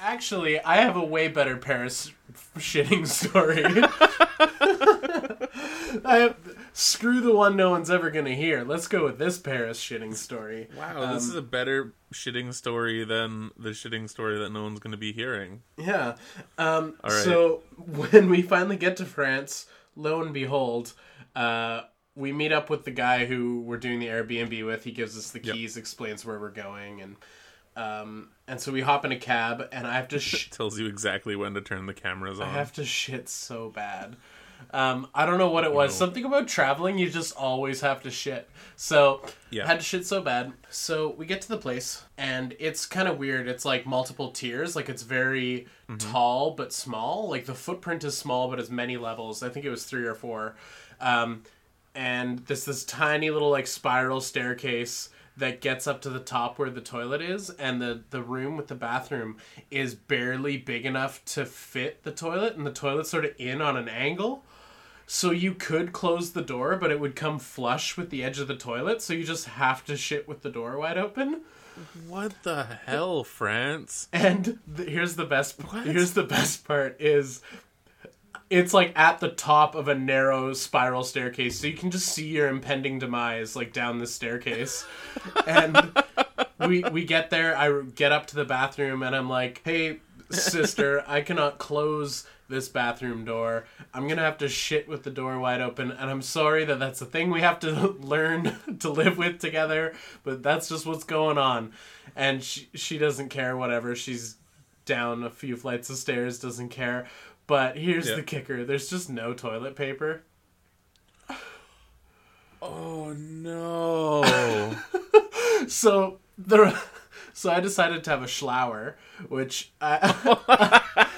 Actually, I have a way better Paris shitting story. I have, screw the one no one's ever gonna hear. Let's go with this Paris shitting story. Wow, this Um, is a better shitting story than the shitting story that no one's going to be hearing. Yeah. Um, All right. So when we finally get to France, lo and behold, uh, we meet up with the guy who we're doing the Airbnb with. He gives us the Yep. keys, explains where we're going, and um, and so we hop in a cab, and I have to sh- Tells you exactly when to turn the cameras on. I have to shit so bad. Um, I don't know what it was. No. Something about traveling, you just always have to shit. So Yeah. had to shit so bad. So we get to the place, and it's kind of weird. It's like multiple tiers. Like it's very tall but small. Like the footprint is small, but as many levels. I think it was three or four. Um, and this this tiny little like spiral staircase that gets up to the top where the toilet is and the the room with the bathroom is barely big enough to fit the toilet and the toilet's sort of in on an angle so you could close the door but it would come flush with the edge of the toilet so you just have to shit with the door wide open What the hell, France? and th- here's the best What? here's the best part is it's like at the top of a narrow spiral staircase so you can just see your impending demise like down the staircase. And we we get there i get up to the bathroom and i'm like hey sister i cannot close this bathroom door. I'm gonna have to shit with the door wide open and i'm sorry that that's a thing we have to learn to live with together but that's just what's going on. And she, she doesn't care whatever. She's down a few flights of stairs doesn't care but here's Yeah. the kicker there's just no toilet paper Oh no. so the so I decided to have a shower, which I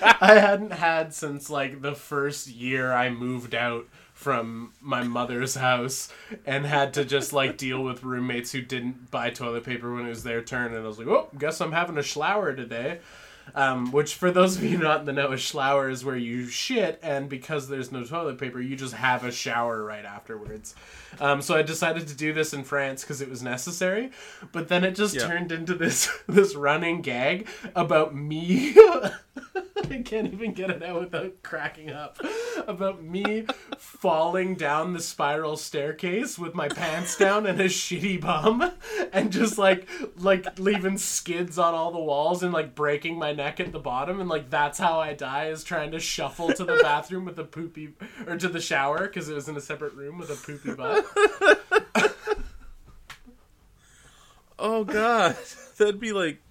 I hadn't had since like the first year I moved out from my mother's house and had to just like deal with roommates who didn't buy toilet paper when it was their turn and I was like, "Oh, guess I'm having a shower today." Um, which, for those of you not in the know, a shower is where you shit, and because there's no toilet paper, you just have a shower right afterwards. Um, so I decided to do this in France because it was necessary, but then it just Yeah. turned into this this running gag about me. I can't even get it out without cracking up. About me falling down the spiral staircase with my pants down and a shitty bum, and just like like leaving skids on all the walls and like breaking my neck at the bottom, and like that's how I die is trying to shuffle to the bathroom with a poopy or to the shower because it was in a separate room with a poopy butt. oh god. That'd be like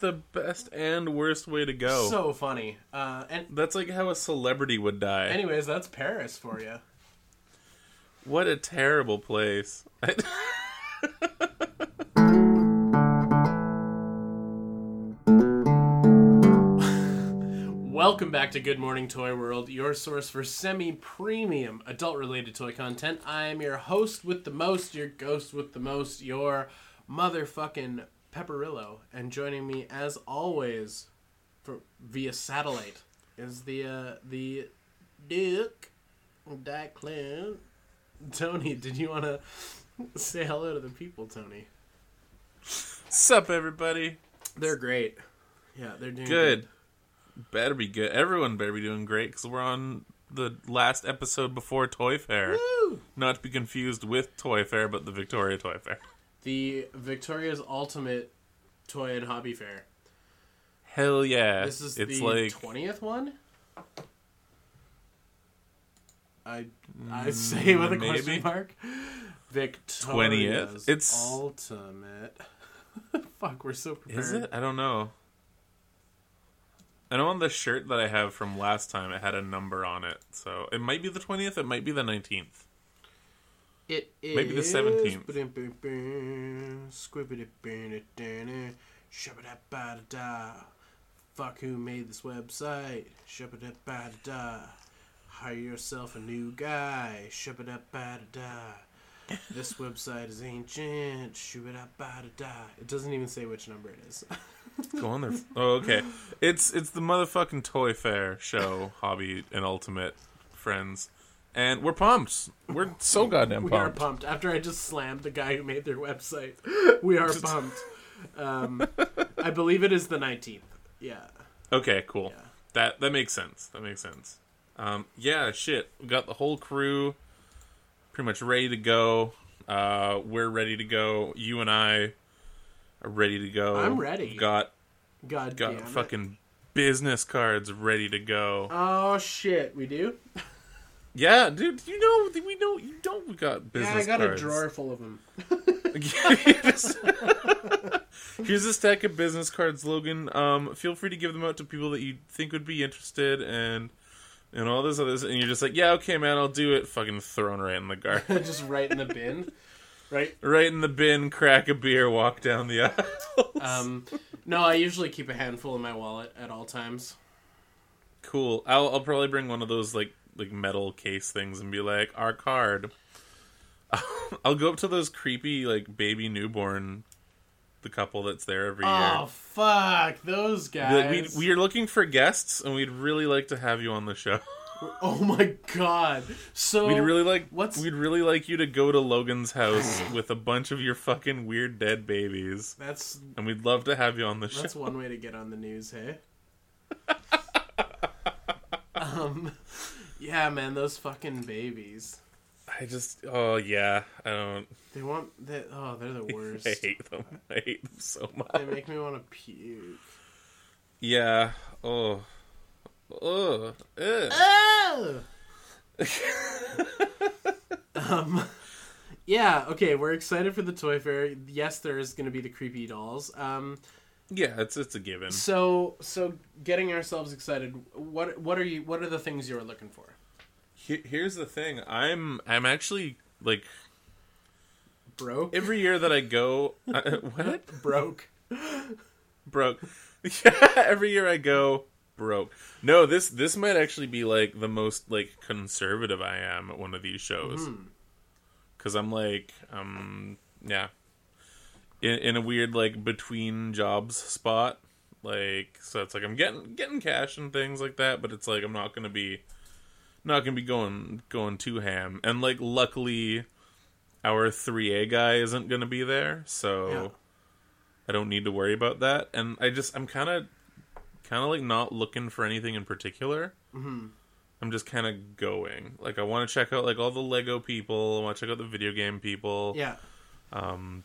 the best and worst way to go. So funny. Uh, and That's like how a celebrity would die. anyways, that's Paris for you. What a terrible place. Welcome back to Good Morning Toy World, your source for semi premium adult related toy content. I am your host with the most, your ghost with the most, your motherfucking Pepperillo. And joining me, as always, for, via satellite, is the uh, the Duke Declan. Tony, did you want to say hello to the people, Tony? Sup, everybody? They're great. Yeah, they're doing Good. Better be good. Everyone better be doing great because we're on the last episode before Toy Fair. Woo! Not to be confused with Toy Fair, but the Victoria Toy Fair. The Victoria's Ultimate Toy and Hobby Fair. Hell yeah! This is it's the like twentieth one. I I mm, say with a maybe. question mark. Victoria's 20th? It's- Ultimate. Fuck, we're so prepared. Is it? I don't know. I know on the shirt that I have from last time, it had a number on it, so it might be the twentieth. It might be the nineteenth. It is Maybe the 17th. Squibbity-bing-it-ding-it. Shabba-dabba-da-da. Fuck who made this website. Shabba-dabba-da-da. Hire yourself a new guy. Shabba-dabba-da-da. This website is ancient. Shabba-dabba-da-da. It doesn't even say which number it is. Go on there. Oh, okay. It's it's the motherfucking Toy Fair show, hobby and ultimate friends, and we're pumped. We're so goddamn pumped. We are pumped. After I just slammed the guy who made their website, we are pumped. Um, I believe it is the 19th. Yeah. Okay, cool. Yeah. That that makes sense. That makes sense. Um, yeah, shit. We got the whole crew pretty much ready to go. Uh, we're ready to go. You and I are ready to go. I'm ready. We've got God got damn it. fucking business cards ready to go. Oh shit, we do. Yeah, dude. You know we know you don't. We got business. yeah, I got cards. a drawer full of them. Here's a stack of business cards, Logan. Um, feel free to give them out to people that you think would be interested, and and all this others. And you're just like, yeah, okay, man, I'll do it. Fucking thrown right in the garbage, Just right in the bin. Right. right in the bin. Crack a beer, walk down the aisle. Um, no, I usually keep a handful in my wallet at all times. cool. I'll I'll probably bring one of those like like metal case things and be like, our card. I'll go up to those creepy like baby newborn, the couple that's there every year. Oh fuck, those guys. we, we are looking for guests, and we'd really like to have you on the show. Oh my god. So We'd really like what's- we'd really like you to go to Logan's house with a bunch of your fucking weird dead babies, that's and we'd love to have you on the show. that's one way to get on the news, hey. um, yeah, man, those fucking babies. I just oh yeah, I don't. They want they oh they're the worst. I hate them. I hate them so much. They make me want to puke. Yeah. Oh. Oh. Ugh. Oh. um, yeah. Okay, we're excited for the toy fair. Yes, there is going to be the creepy dolls. Um, Yeah, it's it's a given. so so getting ourselves excited. What what are you? What are the things you are looking for? Here- Here's the thing. I'm I'm actually like Broke. every year that I go. I, what? broke. broke. Yeah, every year I go broke. No, this this might actually be like the most like conservative I am at one of these shows. Hmm. Cuz I'm like um yeah. In in a weird like between jobs spot. Like so it's like I'm getting getting cash and things like that, but it's like I'm not going to be not going to be going going too ham. And like luckily our 3A guy isn't going to be there. So Yeah. I don't need to worry about that. And I just I'm kind of kind of like not looking for anything in particular. hmm I'm just kind of going. Like I want to check out like all the Lego people. I want to check out the video game people. Yeah. Um,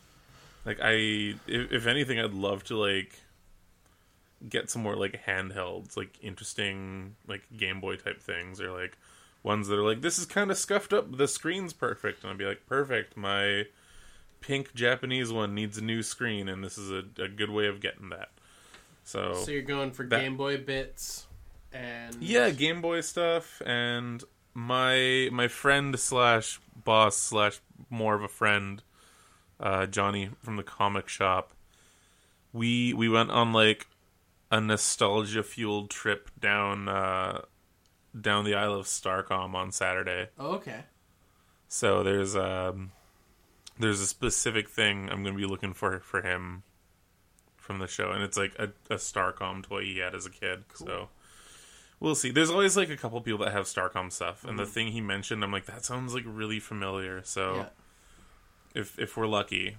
like I, if, if anything, I'd love to like get some more like handhelds, like interesting like Game Boy type things, or like ones that are like this is kind of scuffed up. The screen's perfect, and I'd be like, perfect. My pink Japanese one needs a new screen, and this is a, a good way of getting that. So, So you're going for That- Game Boy bits and yeah, Game Boy stuff, and my my friend slash boss slash more of a friend, uh, Johnny from the comic shop. We we went on like a nostalgia fueled trip down uh, down the Isle of Starcom on Saturday. Oh, okay. So there's um there's a specific thing I'm gonna be looking for for him from the show, and it's like a, a Starcom toy he had as a kid. So we'll see. There's always like a couple people that have Starcom stuff, and the thing he mentioned, I'm like, that sounds like really familiar. So Yeah. if if we're lucky,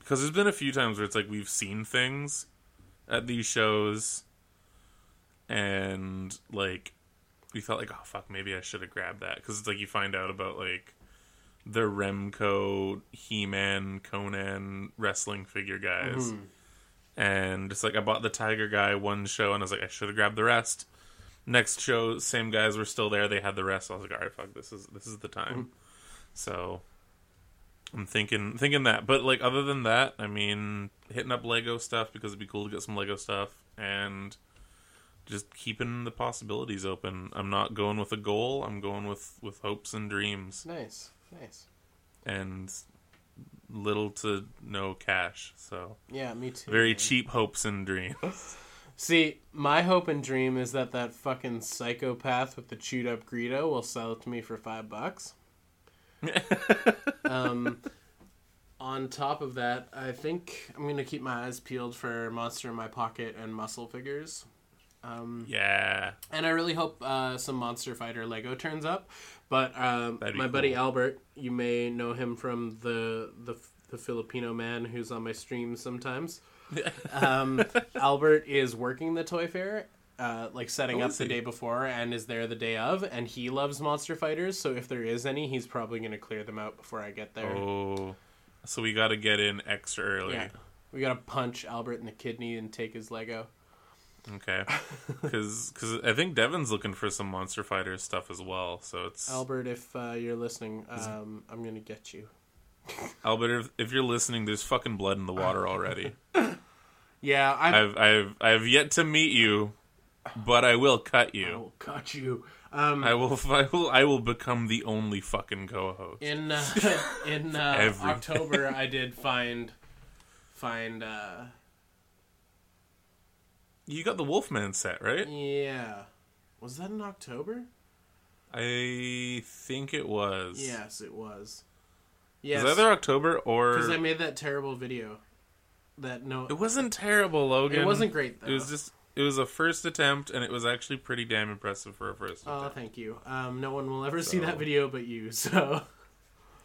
because there's been a few times where it's like we've seen things at these shows, and like we felt like, oh fuck, maybe I should have grabbed that because it's like you find out about like the Remco, He-Man, Conan wrestling figure guys, Mhm. and it's like I bought the Tiger guy one show, and I was like, I should have grabbed the rest. Next show, same guys were still there; they had the rest. I was like, all right, fuck, this is this is the time. So I'm thinking thinking that, but like other than that, I mean, hitting up Lego stuff because it'd be cool to get some Lego stuff and just keeping the possibilities open. I'm not going with a goal. I'm going with with hopes and dreams Nice. Nice. and little to no cash. So Yeah, me too. very man. cheap hopes and dreams. See, my hope and dream is that that fucking psychopath with the chewed up Greedo will sell it to me for five bucks. Um, on top of that, I think I'm gonna keep my eyes peeled for Monster in My Pocket and Muscle figures. Um, yeah. and I really hope uh, some Monster Fighter Lego turns up. But um, my buddy. Albert, you may know him from the the the Filipino man who's on my stream sometimes. um, Albert is working the toy fair, uh, like setting Oh, up the day before, and is there the day of. And he loves monster fighters, so if there is any, he's probably going to clear them out before I get there. Oh, so we got to get in extra early. Yeah, we gotta punch Albert in the kidney and take his Lego. Okay, because I think Devin's looking for some Monster Fighter stuff as well. So it's Albert, if uh, you're listening, um, I'm gonna get you. Albert. If, if you're listening, there's fucking blood in the water already. Yeah, I'm. I've I've I've yet to meet you, but I will cut you. Oh, got you. Um, I will I will I will become the only fucking co-host. in uh, in uh, October, I did find find. Uh, You got the Wolfman set, right? yeah, was that in October? I think it was. Yes, it was. Was Yes, either October or because I made that terrible video. That no, it wasn't terrible, Logan. it wasn't great though. It was just it was a first attempt, and it was actually pretty damn impressive for a first Oh, attempt. thank you. Um, no one will ever see that video but you. So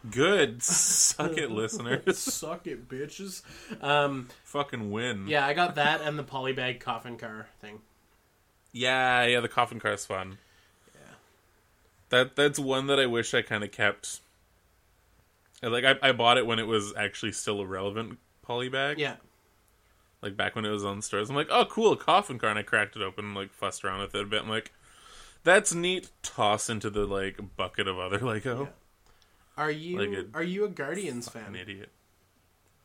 Good, suck it, listeners. suck it, bitches. Um, Fucking win. yeah, I got that and the polybag coffin car thing. yeah, yeah. The coffin car is fun. Yeah. That that's one that I wish I kind of kept. Like I, I bought it when it was actually still a relevant polybag. Yeah, like back when it was on stores. I'm like, oh, cool, a coffin car, and I cracked it open and like fussed around with it a bit. I'm like, that's neat. Toss into the like bucket of other Lego. Are you Like a- are you a Guardians fan? An idiot.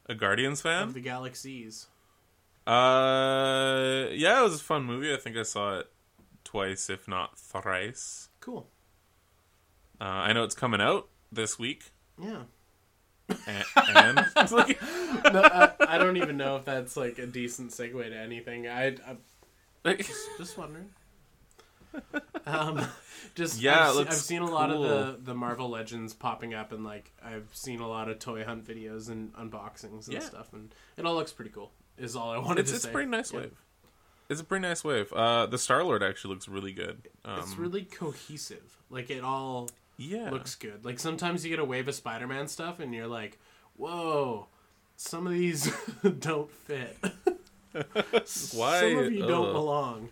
A Guardians fan? of the Galaxies? Uh, yeah, it was a fun movie. I think I saw it twice, if not thrice. Cool. Uh, I know it's coming out this week, Yeah. and, and like, No, I, I don't even know if that's like a decent segue to anything. I, like just wondering. Um, just Yeah, I've, I've seen a lot of the the Marvel Legends popping up, and like I've seen a lot of toy hunt videos and unboxings and Yeah. stuff, and it all looks pretty cool. Is all I wanted it's to it's say. a pretty nice Yeah. wave. It's a pretty nice wave. Uh, the Star Lord actually looks really good. Um, It's really cohesive. Like it all yeah. looks good. Like sometimes you get a wave of Spider-Man stuff, and you're like, "Whoa, some of these don't fit. Why? Some of you don't Ugh. belong."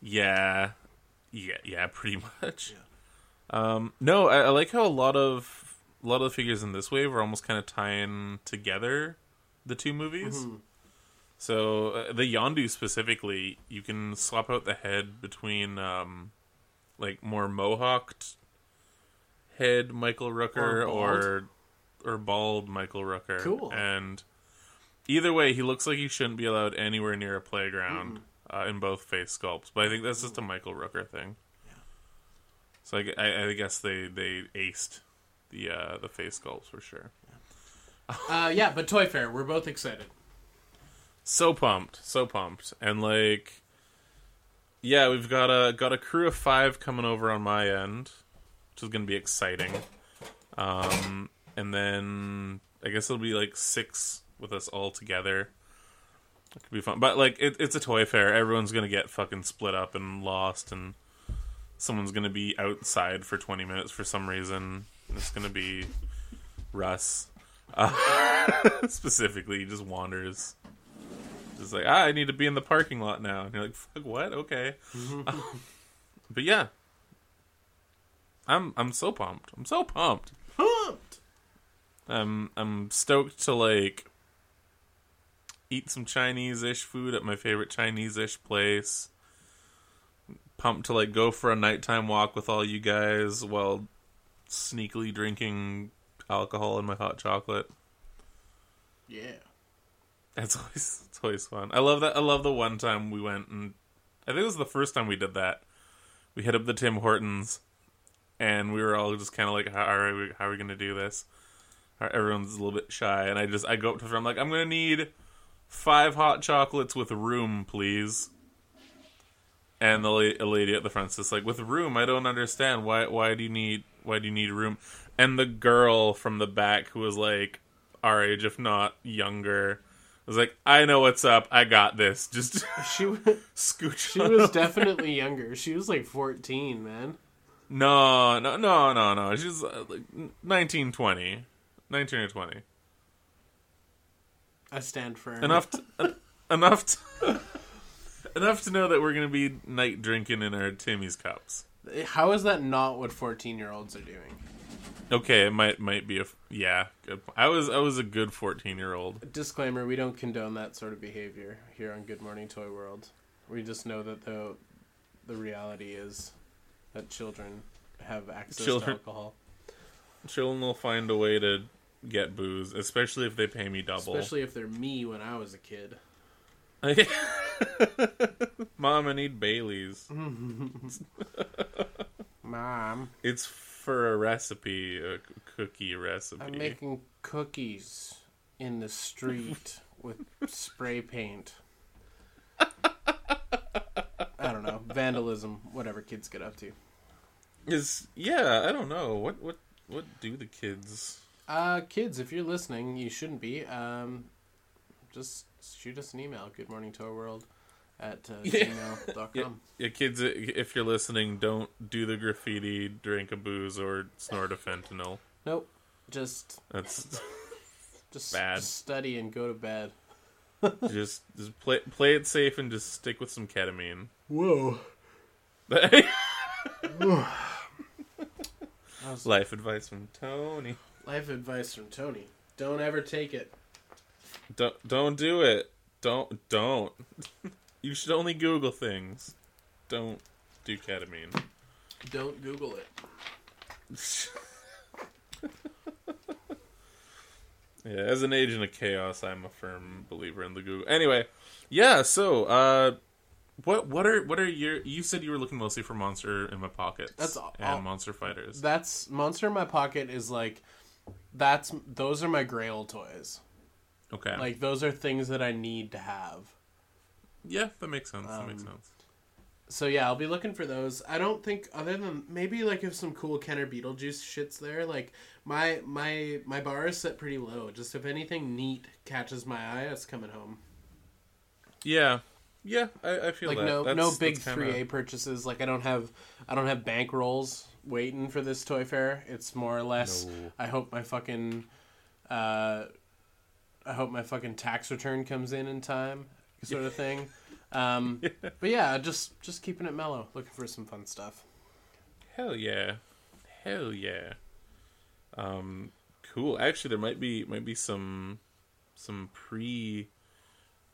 Yeah, yeah, yeah, pretty much. Um, no, I, I like how a lot of a lot of the figures in this wave are almost kind of tying together the two movies. Mm-hmm. So uh, the Yondu specifically, you can swap out the head between um, like more mohawked head Michael Rooker Or bald. or or bald Michael Rooker. Cool. And either way, he looks like he shouldn't be allowed anywhere near a playground uh, in both face sculpts. But I think that's just a Michael Rooker thing. So I, I, I guess they they aced the uh, the face sculpts for sure. Uh, yeah, but Toy Fair, we're both excited. so pumped so pumped and like yeah we've got a got a crew of five coming over on my end which is gonna be exciting um and then i guess it'll be like six with us all together it could be fun but like it, it's a toy fair everyone's gonna get fucking split up and lost and someone's gonna be outside for 20 minutes for some reason it's gonna be russ uh, specifically he just wanders just like, ah, I need to be in the parking lot now. And you're like, fuck, what? Okay. but yeah, I'm I'm so pumped. I'm so pumped. Pumped. I'm I'm stoked to like eat some Chinese-ish food at my favorite Chinese-ish place. Pumped to like go for a nighttime walk with all you guys while sneakily drinking alcohol in my hot chocolate. Yeah. It's always it's always fun. I love that. I love the one time we went and I think it was the first time we did that. We hit up the Tim Hortons, and we were all just kind of like, "How are we? How are we going to do this?" Everyone's a little bit shy, and I just I go up to her. I'm like, "I'm going to need five hot chocolates with room, please." And the la- lady at the front just like, "With room, I don't understand. Why? Why do you need? Why do you need room?" And the girl from the back, who was like our age, if not younger, was like, "I know what's up. I got this. Just She scooch." she was over." definitely younger. She was like 14, man. no, no, no, no, no. She's uh, like 19, 20. 19 or twenty. I stand firm. enough to, en- enough to, enough to know that we're gonna be night drinking in our Timmy's cups. Eh, how is that not what fourteen-year-olds are doing? Okay, it might might be a yeah. Good. I was I was a good fourteen year old. Disclaimer: We don't condone that sort of behavior here on Good Morning Toy World. We just know that the the reality is that children have access Children. to alcohol, Children will find a way to get booze, especially if they pay me double. especially if they're me when I was a kid. Mom, I need Bailey's. Mom, It's for a recipe, a cookie recipe. I'm making cookies in the street with spray paint. I don't know vandalism, whatever kids get up to. Is yeah, I don't know what what what do the kids. Uh, kids, if you're listening, you shouldn't be. Um, just shoot us an email. Good morning to our world at uh, Yeah. gmail.com. Yeah, yeah, kids, if you're listening, don't do the graffiti, drink a booze, or snort a fentanyl. Nope. Just That's just, Bad. study and go to bed. just just play play it safe and just stick with some ketamine. Whoa. Life advice from Tony. Life advice from Tony. Don't ever take it. Don't don't do it. Don't don't. You should only Google things. Don't do ketamine. Don't Google it. Yeah, as an agent of chaos, I'm a firm believer in the Google. Anyway, yeah. So, uh, what what are what are your? You said you were looking mostly for Monster in My Pocket. That's all- and Monster Fighters. That's Monster in My Pocket is like that's those are my grail toys. Okay. Like those are things that I need to have. yeah, that makes sense. that makes Um, sense. So yeah, I'll be looking for those. I don't think other than maybe like if some cool Kenner Beetlejuice shits there, like my my my bar is set pretty low. Just if anything neat catches my eye, it's coming home. Yeah, yeah. I, I feel Like that. no That's- no big kinda- three A purchases. Like I don't have I don't have bank rolls waiting for this toy fair. It's more or less No. I hope my fucking uh I hope my fucking tax return comes in in time sort of thing. Um but yeah, just just keeping it mellow, looking for some fun stuff. Hell yeah, hell yeah. Um, cool. Actually, there might be might be some some pre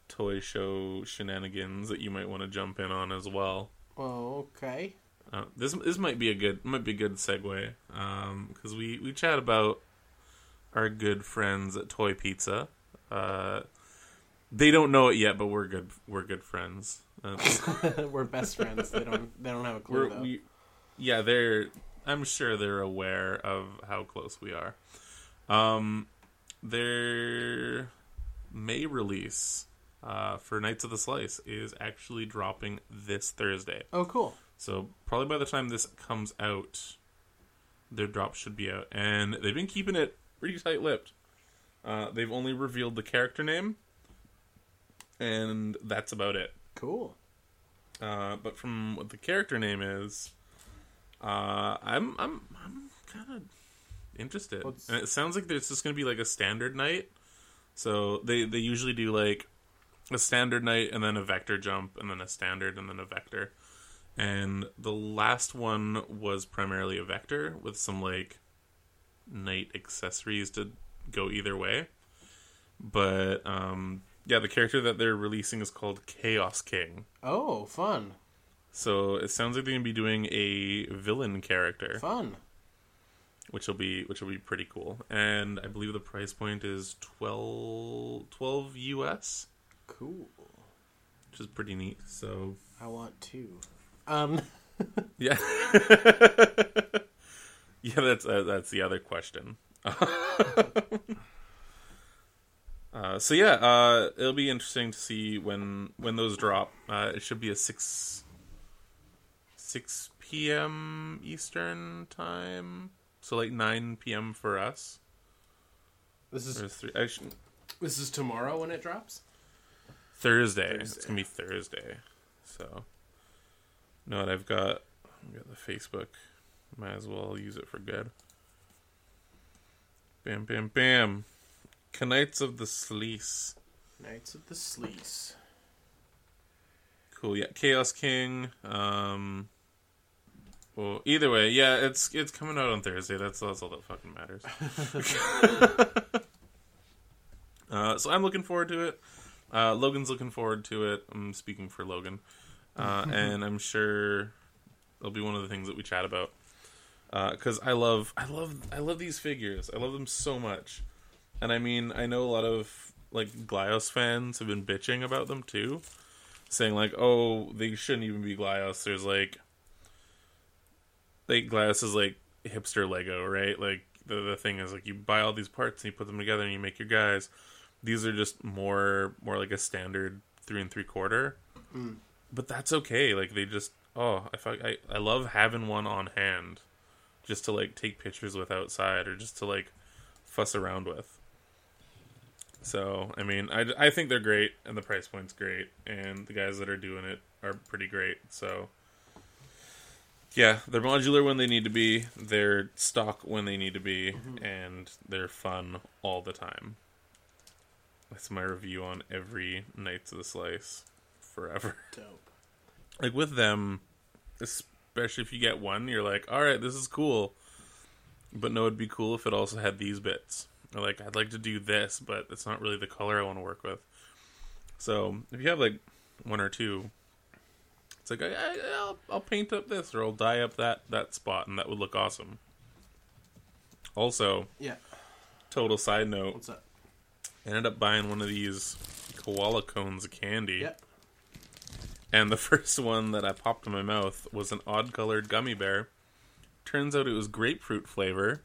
toy show shenanigans that you might want to jump in on as well. Oh, okay. Uh, this this might be a good might be a good segue because we we chat about our good friends at Toy Pizza. Uh, they don't know it yet, but we're good we're good friends. Uh, We're best friends. They don't. They don't have a clue though. we, yeah, they're. I'm sure they're aware of how close we are. Um, their May release uh, for Knights of the Slice is actually dropping this Thursday. oh, cool. So probably by the time this comes out, their drop should be out, and they've been keeping it pretty tight-lipped. Uh, they've only revealed the character name, and that's about it. Cool. Uh, but from what the character name is, uh, I'm I'm I'm kind of interested. What's- And it sounds like there's just gonna be like a standard knight. So they they usually do like a standard knight and then a vector jump and then a standard and then a vector. And the last one was primarily a vector with some like knight accessories to go either way. But um yeah, the character that they're releasing is called Chaos King. Oh, fun. So it sounds like they're gonna be doing a villain character, Fun. which will be which will be pretty cool. And I believe the price point is 12, 12 US, Cool. which is pretty neat. So I want two. Um. yeah, yeah, that's uh, that's the other question. uh, so yeah, uh, it'll be interesting to see when when those drop. Uh, it should be a six six p.m. Eastern time, so like nine p.m. for us. This is three, actually, this is tomorrow when it drops. Thursday. It's gonna be Thursday. So, no, what I've got. I've got the Facebook. Might as well use it for good. Bam, bam, bam. Knights of the Sleece. Knights of the Sleece. Cool. Yeah, Chaos King. Um. Well, either way, yeah, it's it's coming out on Thursday. That's that's all that fucking matters. uh, so I'm looking forward to it. Uh, Logan's looking forward to it. I'm speaking for Logan, uh, mm-hmm. and I'm sure it'll be one of the things that we chat about. Uh, because I love, I love, I love these figures. I love them so much. And I mean, I know a lot of like Glyos fans have been bitching about them too, saying like, "Oh, they shouldn't even be Glyos." There's like, like Glyos is like hipster Lego, right? Like the the thing is like you buy all these parts and you put them together and you make your guys. These are just more more like a standard three and three quarter, mm. But that's okay. Like they just oh, I I I love having one on hand, just to like take pictures with outside or just to like fuss around with. So, I mean, I, I think they're great, and the price point's great, and the guys that are doing it are pretty great. So, yeah, they're modular when they need to be, they're stock when they need to be, mm-hmm. and they're fun all the time. That's my review on every Knights of the Slice forever. Dope. Like with them, especially if you get one, you're like, all right, this is cool. But no, it'd be cool if it also had these bits. Or like, I'd like to do this, but it's not really the color I want to work with. So if you have like one or two, it's like I, I, I'll, I'll paint up this or I'll dye up that that spot, and that would look awesome. Also, Yeah. total side note, What's up? I ended up buying one of these koala cones of candy. Yeah. And the first one that I popped in my mouth was an odd colored gummy bear. Turns out it was grapefruit flavor,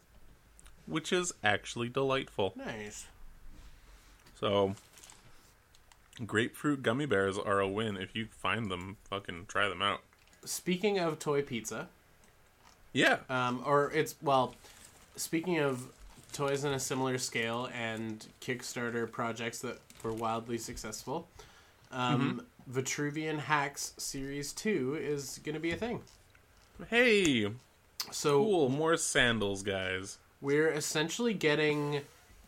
which is actually delightful. Nice. So, grapefruit gummy bears are a win. If you find them, fucking try them out. Speaking of toy pizza, Yeah. um, or it's well, speaking of toys on a similar scale and Kickstarter projects that were wildly successful, um, Vitruvian Hacks Series Two is going to be a thing. Hey, So cool. More sandals, guys. we're essentially getting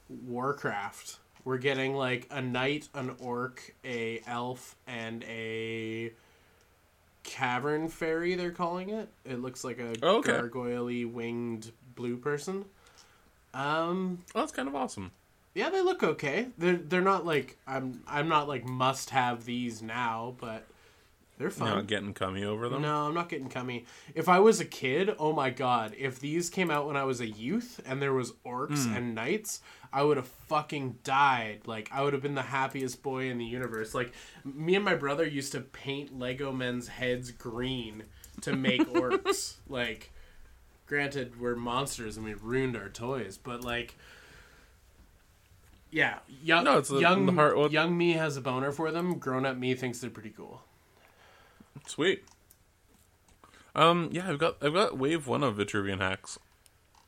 Warcraft. We're getting like a knight, an orc, a elf, and a cavern fairy. They're calling it. It looks like a Oh, okay. gargoyle winged blue person. Um, Oh, that's kind of awesome. Yeah, they look okay. They're they're not like I'm I'm not like must have these now, but they're You're fun. not getting cummy over them. No, I'm not getting cummy. If I was a kid, oh my god, if these came out when I was a youth and there was orcs hmm. and knights, I would have fucking died. Like I would have been the happiest boy in the universe. Like me and my brother used to paint Lego men's heads green to make orcs. like granted we're monsters and we ruined our toys, but like yeah, young No, it's the- young the heart- young me has a boner for them. Grown up me thinks they're pretty cool. Sweet. Um, yeah, I've got I've got wave one of Vitruvian hacks,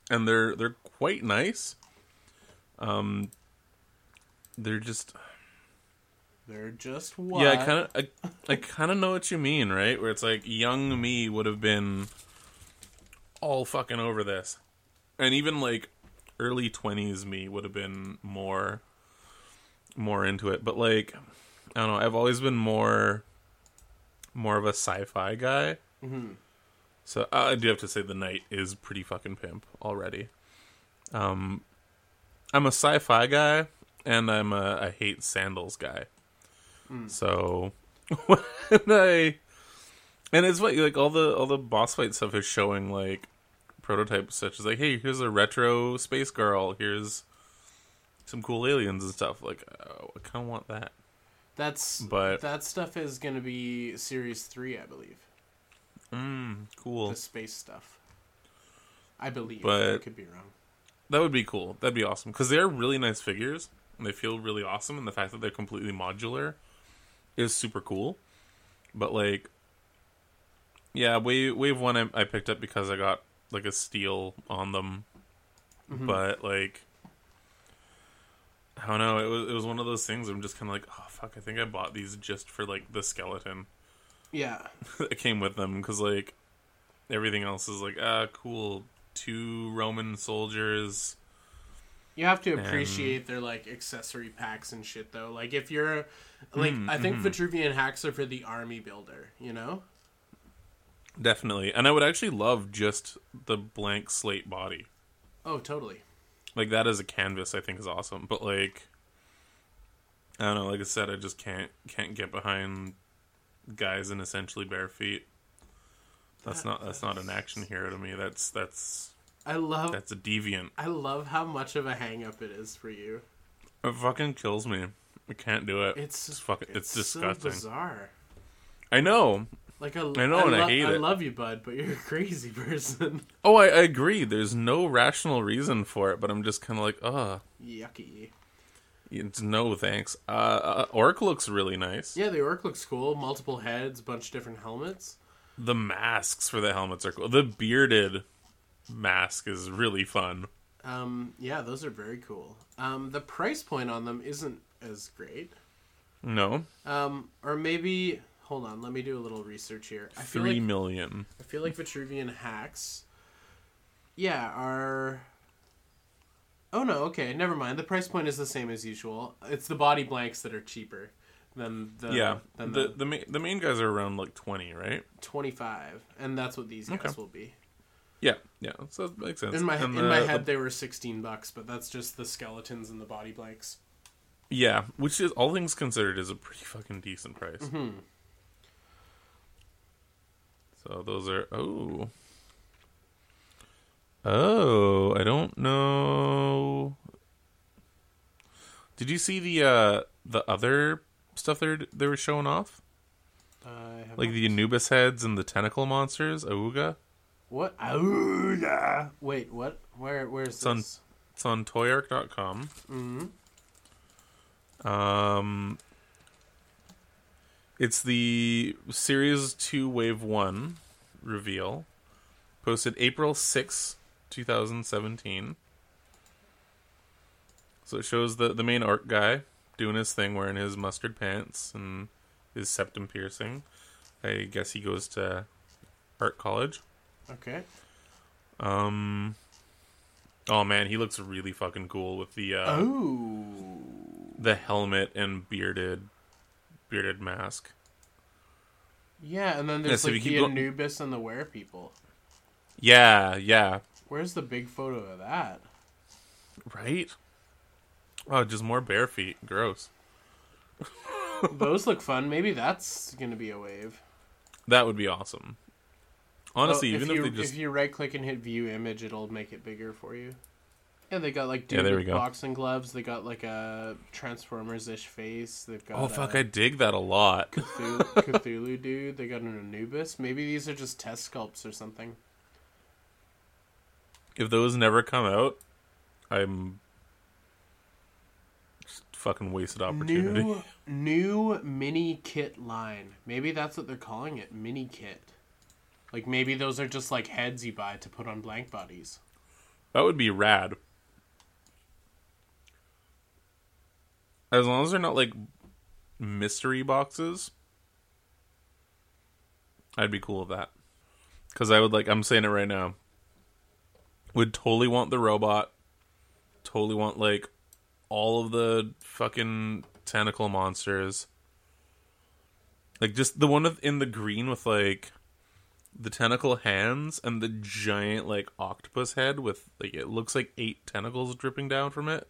and they're they're quite nice. Um, they're just They're just what? yeah, I kind of I, I kind of know what you mean, right? Where it's like young me would have been all fucking over this, and even like early twenties me would have been more more into it. But like I don't know, I've always been more more of a sci-fi guy. Mm-hmm. So I do have to say the knight is pretty fucking pimp already. Um, I'm a sci-fi guy, and I'm a I hate sandals guy. So when I and it's funny, like all the all the boss fight stuff is showing like prototypes such as like, hey, here's a retro space girl, here's some cool aliens and stuff. Like, oh, I kind of want that. That's But- that stuff is going to be series three, I believe. Mm, cool. The space stuff. I believe. But- I could be wrong. That would be cool. That'd be awesome because they're really nice figures and they feel really awesome. And the fact that they're completely modular is super cool. But like, yeah, wave wave one I, I picked up because I got like a steal on them. But like, I don't know. It was it was one of those things. I'm just kind of like, oh fuck. I think I bought these just for like the skeleton Yeah. that came with them because like everything else is like ah cool two roman soldiers You have to appreciate their like accessory packs and shit though. Like if you're like Mm, I mm-hmm. think Vitruvian hacks are for the army builder, you know? Definitely. And I would actually love just the blank slate body. Oh, totally. Like that as a canvas I think is awesome. But like I don't know, like I said, I just can't can't get behind guys in essentially bare feet. That's That- not that's not an action hero to me. That's that's I love that's a deviant. I love how much of a hang up it is for you. It fucking kills me. I can't do it. It's It's fucking it's, so disgusting. bizarre. I know. Like I, I know, and I lo- hate I it. love you, bud, but you're a crazy person. Oh, I, I agree. There's no rational reason for it, but I'm just kind of like, ugh. Yucky. It's no thanks. Uh, uh, Orc looks really nice. Yeah, the orc looks cool. Multiple heads, bunch of different helmets. The masks for the helmets are cool. The bearded mask is really fun. Um, yeah, those are very cool. Um, the price point on them isn't as great. No, Um, or maybe hold on, let me do a little research here. I feel three like million. I feel like Vitruvian hacks, yeah, are. Oh no, okay, never mind. The price point is the same as usual. It's the body blanks that are cheaper than the yeah, than the the, the main, the main guys are around like twenty, right? twenty five, and that's what these guys Okay. will be. Yeah, yeah. So that makes sense. In my And in my head, the- they were sixteen bucks, but that's just the skeletons and the body blanks. yeah, which is all things considered is a pretty fucking decent price. Mm-hmm. So those are oh. Oh, I don't know. Did you see the uh the other stuff they were, they were showing off? Like the Anubis heads and the tentacle monsters, Auga? what? Auga. Wait, what? Where? Where's Son- this? It's on toyark.com. Mm-hmm. Um It's the Series 2 Wave 1 reveal. Posted April 6, 2017. So it shows the, the main art guy doing his thing, wearing his mustard pants and his septum piercing. I guess he goes to art college. Okay. Um. Oh man, he looks really fucking cool with the uh, Oh. the helmet and bearded bearded mask. Yeah, and then there's so like the go- Anubis and the Were people. Yeah, yeah, Where's the big photo of that? right. Oh, just more bare feet. Gross. Those look fun. Maybe that's gonna be a wave. That would be awesome. Honestly, Oh, even if if, you they just if you right click and hit view image, it'll make it bigger for you. Yeah, they got like Yeah, dude there with we go. boxing gloves. They got like a Transformers ish face. They've got oh fuck, a I dig that a lot. Cthulhu, Cthulhu dude. They got an Anubis. Maybe these are just test sculpts or something. If those never come out, I'm just fucking wasted opportunity. New new mini kit line. Maybe that's what they're calling it. Mini kit. Like maybe those are just like heads you buy to put on blank bodies. That would be rad. As long as they're not like mystery boxes, I'd be cool with that. Because I would like, I'm saying it right now, would totally want the robot, totally want like all of the fucking tentacle monsters. Like just the one in the green with like the tentacle hands and the giant like octopus head with like it looks like eight tentacles dripping down from it.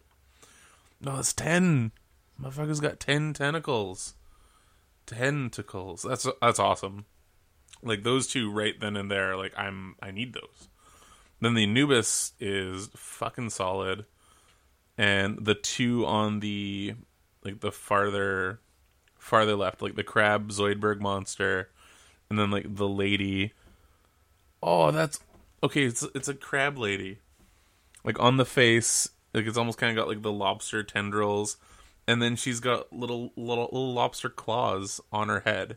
No, it's ten. Motherfucker's got ten tentacles. Tentacles. That's that's awesome. Like those two right then and there, like I'm I need those. Then the Anubis is fucking solid. And the two on the like the farther farther left, like the crab Zoidberg monster and then like the lady. Oh, that's okay. It's it's a crab lady, like on the face. Like it's almost kind of got like the lobster tendrils, and then she's got little little little lobster claws on her head.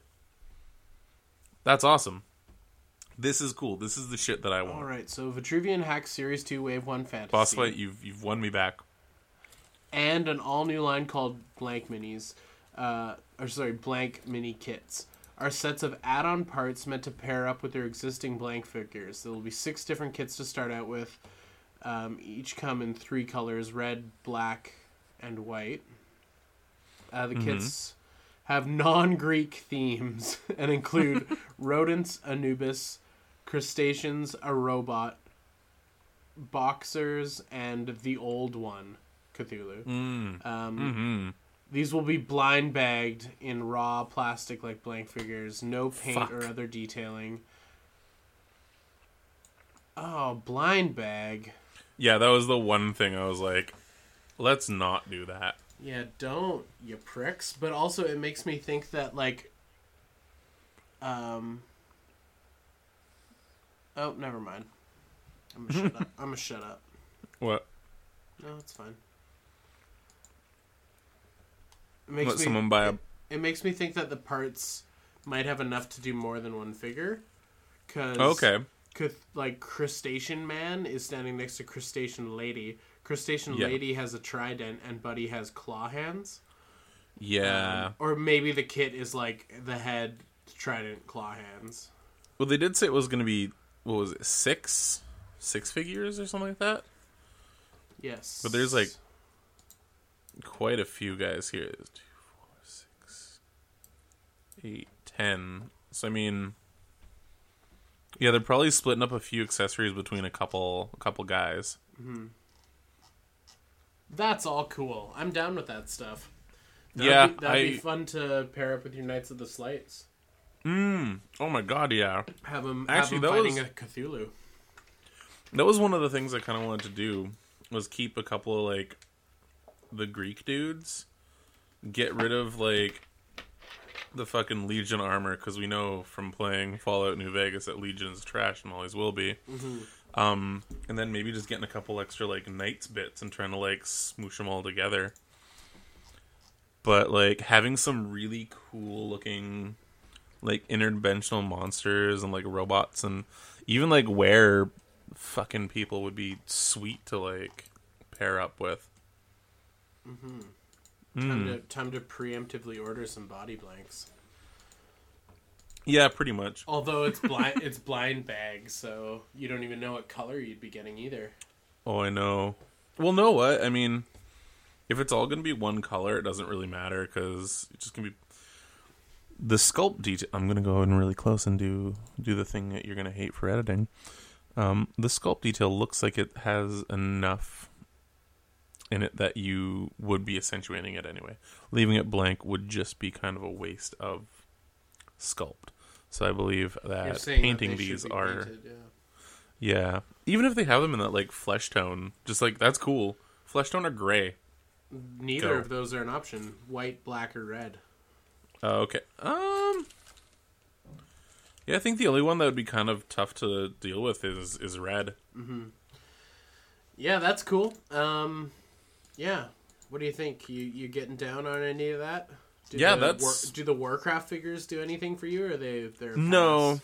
That's awesome. This is cool. This is the shit that I want. All right, so Vitruvian Hack Series Two Wave One Fantasy. Boss fight, you've you've won me back. and an all new line called Blank Minis, uh, or sorry, Blank Mini Kits, are sets of add on parts meant to pair up with their existing blank figures. There will be six different kits to start out with. Um, each come in three colors: red, black, and white. Uh, the kits have non-Greek themes and include rodents, Anubis, crustaceans, a robot, boxers, and the old one, Cthulhu. Mm. Um, Mm-hmm. these will be blind bagged in raw plastic like blank figures, no paint or other detailing. Oh, blind bag. Yeah, that was the one thing I was like, let's not do that. Yeah, don't, you pricks. But also it makes me think that like um Oh, never mind. I'm gonna shut up. I'm gonna shut up. What? No, it's fine. It makes Let me someone buy a. it makes me think that the parts might have enough to do more than one figure. Cause Okay. Cth- like crustacean man is standing next to crustacean lady. Crustacean Yeah. lady has a trident and Buddy has claw hands. Yeah. Um, or maybe the kit is like the head trident claw hands. well, they did say it was going to be what was it six, six figures or something like that. Yes. But there's, like, Quite a few guys here. There's Two, four, six, eight, ten. So I mean, yeah, they're probably splitting up a few accessories between a couple, a couple guys. That's all cool. I'm down with that stuff. Yeah, be, that'd be fun to pair up with your Knights of the Slice. Mm. Oh my god, yeah. Have them Actually, have that them was- a Cthulhu. That was one of the things I kind of wanted to do was keep a couple of like the Greek dudes, get rid of like the fucking Legion armor because we know from playing Fallout New Vegas that Legion is trash and always will be. Um, and then maybe just getting a couple extra like Knights bits and trying to like smoosh them all together. But like having some really cool looking like interdimensional monsters and like robots and even like where fucking people would be sweet to like pair up with. Hmm. Time to time to preemptively order some body blanks. Yeah, pretty much. Although it's blind, it's blind bag, so you don't even know what color you'd be getting either. Oh, I know. Well, know what? I mean, if it's all going to be one color, it doesn't really matter because it's just going to be the sculpt detail. I'm going to go in really close and do do the thing that you're going to hate for editing. Um, the sculpt detail looks like it has enough in it that you would be accentuating it anyway. Leaving it blank would just be kind of a waste of sculpt. So I believe that saying that painting these are painted, yeah. yeah. Even if they have them in that like flesh tone, just like that's cool. Flesh tone or gray. Neither Go. of those are an option. White, black, or red. Oh, okay. Um. Yeah, I think the only one that would be kind of tough to deal with is is red. Mm-hmm. Yeah, that's cool. Um, yeah. What do you think? You you getting down on any of that? Do Yeah, the that's- War, do the Warcraft figures do anything for you, or are they they're No,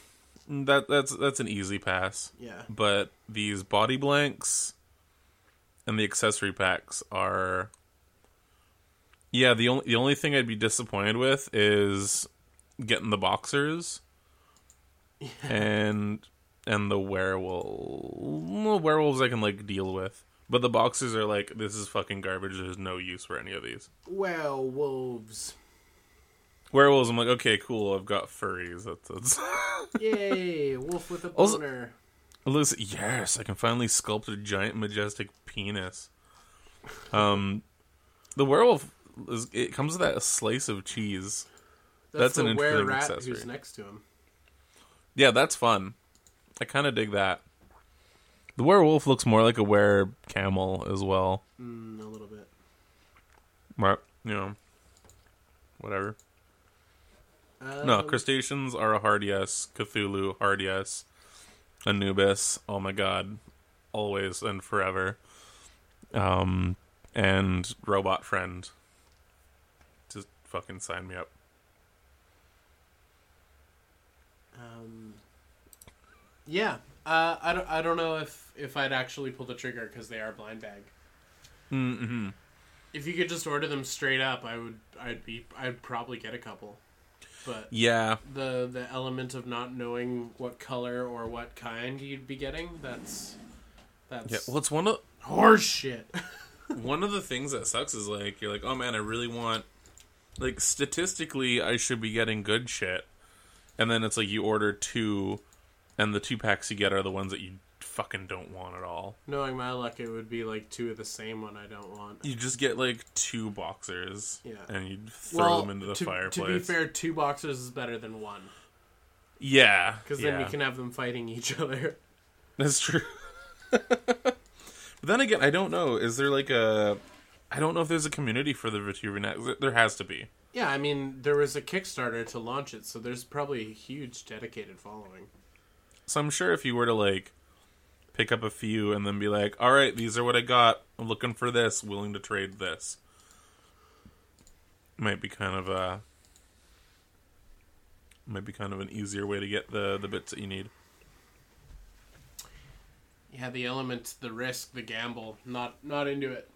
that that's that's an easy pass. Yeah. But these body blanks and the accessory packs are. Yeah, the only the only thing I'd be disappointed with is getting the boxers yeah. and and the werewolf werewolves I can like deal with, but the boxers are like this is fucking garbage. There's no use for any of these Well, wolves. Werewolves. I'm like okay, cool. I've got furries. That's, that's... Yay, wolf with a Also- boner. Listen, yes, I can finally sculpt a giant, majestic penis. Um, the werewolf is it comes with that slice of cheese. That's, that's an interesting rat accessory. who's next to him. Yeah, that's fun. I kind of dig that. The werewolf looks more like a were camel as well. Mm, a little bit. Right? You know, whatever. Um, No, crustaceans are a hard yes. Cthulhu, hard yes. Anubis, oh my god, always and forever. Um, and robot friend. Just fucking sign me up. Um, yeah, uh, I don't. I don't know if if I'd actually pull the trigger because they are blind bag. Mm-hmm. If you could just order them straight up, I would. I'd be. I'd probably get a couple. But Yeah, the the element of not knowing what color or what kind you'd be getting, that's That's Yeah, well, it's one of horse shit. one of the things that sucks is like you're like, oh man, I really want like statistically I should be getting good shit, and then it's like you order two, and the two packs you get are the ones that you fucking don't want at all. Knowing my luck, it would be like two of the same one I don't want. You just get like two boxers, Yeah. and you throw well, them into the to, fireplace. to be fair, two boxers is better than one yeah, because yeah. then we can have them fighting each other. That's true. but then again, I don't know. Is there like a? I don't know if there's a community for the Vitruvian. There has to be. Yeah, I mean, there was a Kickstarter to launch it, so there's probably a huge dedicated following. So I'm sure if you were to like pick up a few and then be like, "All right, these are what I got. I'm looking for this. Willing to trade this." Might be kind of a might be kind of an easier way to get the the bits that you need. Yeah, the element, the risk, the gamble. Not not into it.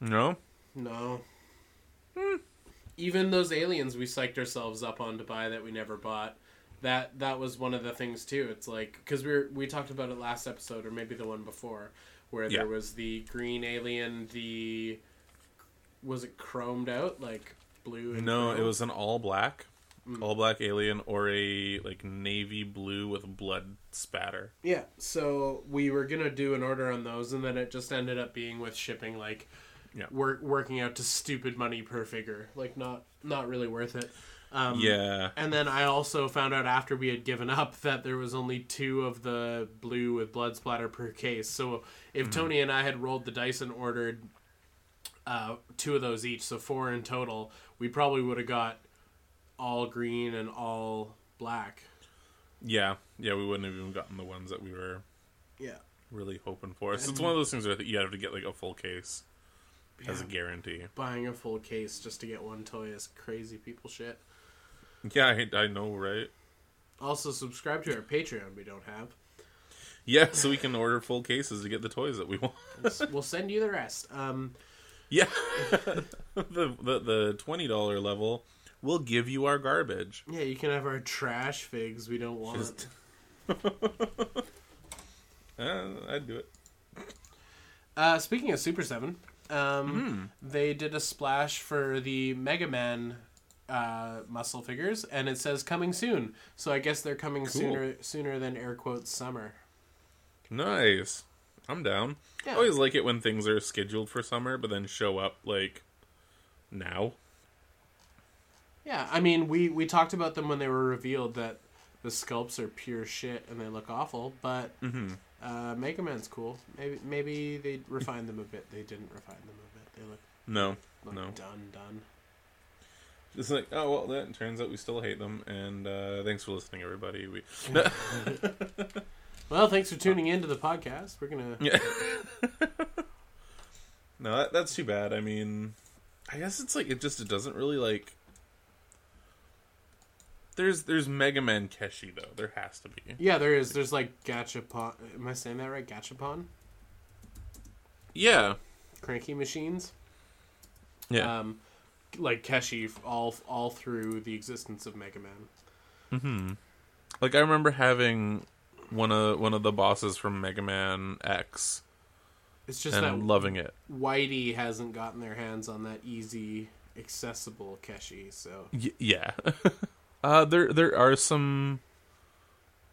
No, No. Hmm. Even those aliens we psyched ourselves up on to buy that we never bought. That that was one of the things too. It's like because we were, we talked about it last episode or maybe the one before, where Yeah. there was the green alien, the was it chromed out like blue? And no, it was an all black, mm. all black alien or a like navy blue with blood spatter. Yeah, so we were gonna do an order on those, and then it just ended up being with shipping, like, Yeah. work working out to stupid money per figure, like not not really worth it. Um, Yeah, And then I also found out after we had given up that there was only two of the blue with blood splatter per case. So if Tony and I had rolled the dice and ordered uh, two of those each, so four in total, we probably would have got all green and all black. yeah, yeah. We wouldn't have even gotten the ones that we were Yeah. really hoping for. So it's one of those things where you have to get like a full case as a guarantee. buying a full case just to get one toy is crazy people shit. Yeah, I, I know, right? Also, subscribe to our Patreon. We don't have. Yeah, so we can order full cases to get the toys that we want. we'll send you the rest. Um, Yeah, the, the the twenty dollar level will give you our garbage. yeah, you can have our trash figs. We don't want. Just- Uh, I'd do it. Uh, speaking of Super Seven, um, they did a splash for the Mega Man uh, muscle figures, and it says coming soon. So I guess they're coming sooner sooner than air quotes summer. Nice. I'm down. Yeah. I always like it when things are scheduled for summer, but then show up like now. Yeah, I mean, we we talked about them when they were revealed that the sculpts are pure shit and they look awful, but uh, Mega Man's cool. Maybe maybe they refined them a bit. They didn't refine them a bit. They look, No, look no. done done. It's like, oh well, that turns out we still hate them. And uh, thanks for listening, everybody. We Well, thanks for tuning in to the podcast. We're gonna Yeah. no, that, that's too bad. I mean, I guess it's like it just it doesn't really like. There's there's Mega Man Keshi though. There has to be. yeah. There is. There's like Gachapon. Am I saying that right? Gachapon. Yeah. Cranky machines. Yeah. Um, like Keshi all all through the existence of Mega Man. like I remember having one of one of the bosses from Mega Man X It's just and that loving it. Whitey hasn't gotten their hands on that easy, accessible Keshi. So Y- yeah. uh, there there are some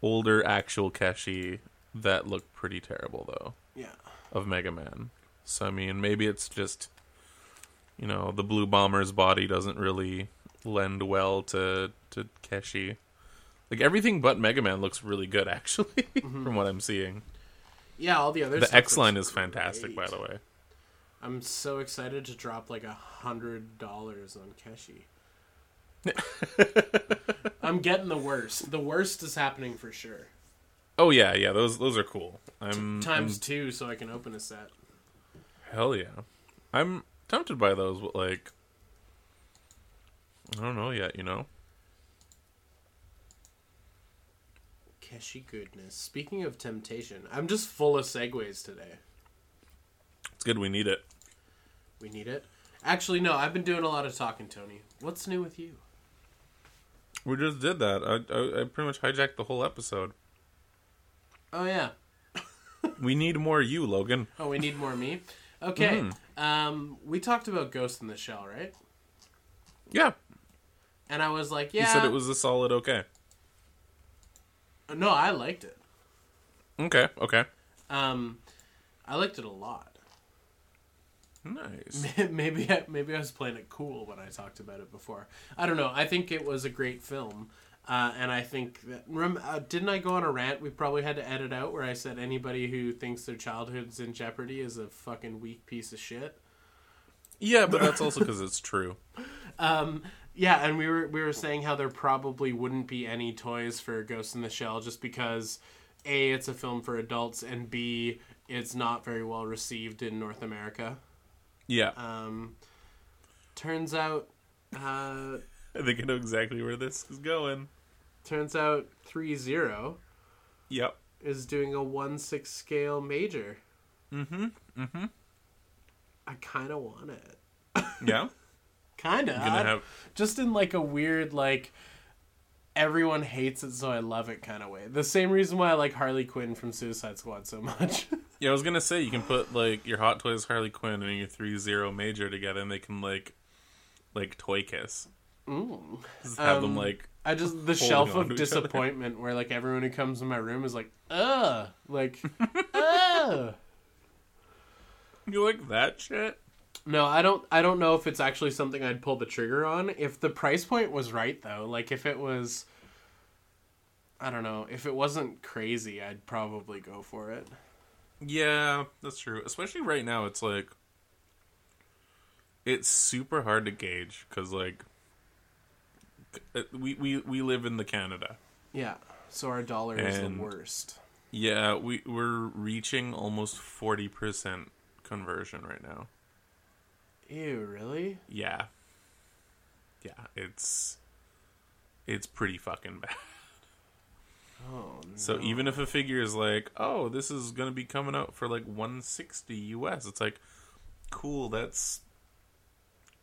older actual Keshi that look pretty terrible though. yeah, of Mega Man. So I mean, maybe it's just you know the Blue Bomber's body doesn't really lend well to to Keshi. Like everything but Mega Man looks really good actually, mm-hmm. from what I'm seeing. yeah. All the other The X line is fantastic, by the way. I'm so excited to drop like a hundred dollars on Keshi. I'm getting the worst. The worst is happening for sure. Oh yeah, yeah, those those are cool. I'm Times two, so I can open a set. Hell yeah. I'm tempted by those, but like I don't know yet. You know. Keshi goodness. Speaking of temptation, I'm just full of segues today. It's good we need it. We need it. Actually, no. I've been doing a lot of talking, Tony. What's new with you? We just did that. I, I, I pretty much hijacked the whole episode. Oh yeah. We need more you, Logan. Oh, we need more me. Okay. Mm. Um, we talked about Ghost in the Shell, right? Yeah. And I was like, You yeah. said it was a solid okay. No, I liked it. Okay, okay. Um, I liked it a lot. Nice. maybe I, maybe I was playing it cool when I talked about it before. I don't know. I think it was a great film, uh, and I think that rem, uh, didn't I go on a rant we probably had to edit out where I said anybody who thinks their childhood's in jeopardy is a fucking weak piece of shit. Yeah, but that's also because it's true. Um, yeah, and we were we were saying how there probably wouldn't be any toys for Ghost in the Shell just because a it's a film for adults and b it's not very well received in North America. Yeah. Um, turns out, uh, I think I know exactly where this is going. turns out three zero Yep. is doing a one six scale major. Mm-hmm. Mm-hmm. I kind of want it. Yeah. Kind of. Have Just in like a weird like. Everyone hates it, so I love it kind of way. The same reason why I like Harley Quinn from Suicide Squad so much. Yeah, I was gonna say you can put like your Hot Toys Harley Quinn and your three zero major together, and they can like, like toy kiss. Mm. Just have them Um, like, I just the shelf of disappointment where like everyone who comes in my room is like, ugh, like, ugh. you like that shit? No, I don't. I don't know if it's actually something I'd pull the trigger on. If the price point was right, though, like if it was, I don't know, if it wasn't crazy, I'd probably go for it. Yeah, that's true. Especially right now, it's like, it's super hard to gauge because like, we we we live in the Canada. Yeah. So our dollar is And- the worst. Yeah, we we're reaching almost forty percent conversion right now. Ew, really? Yeah. Yeah, it's it's pretty fucking bad. Oh. So even if a figure is like, "Oh, this is going to be coming out for like 160 US." It's like, "Cool, that's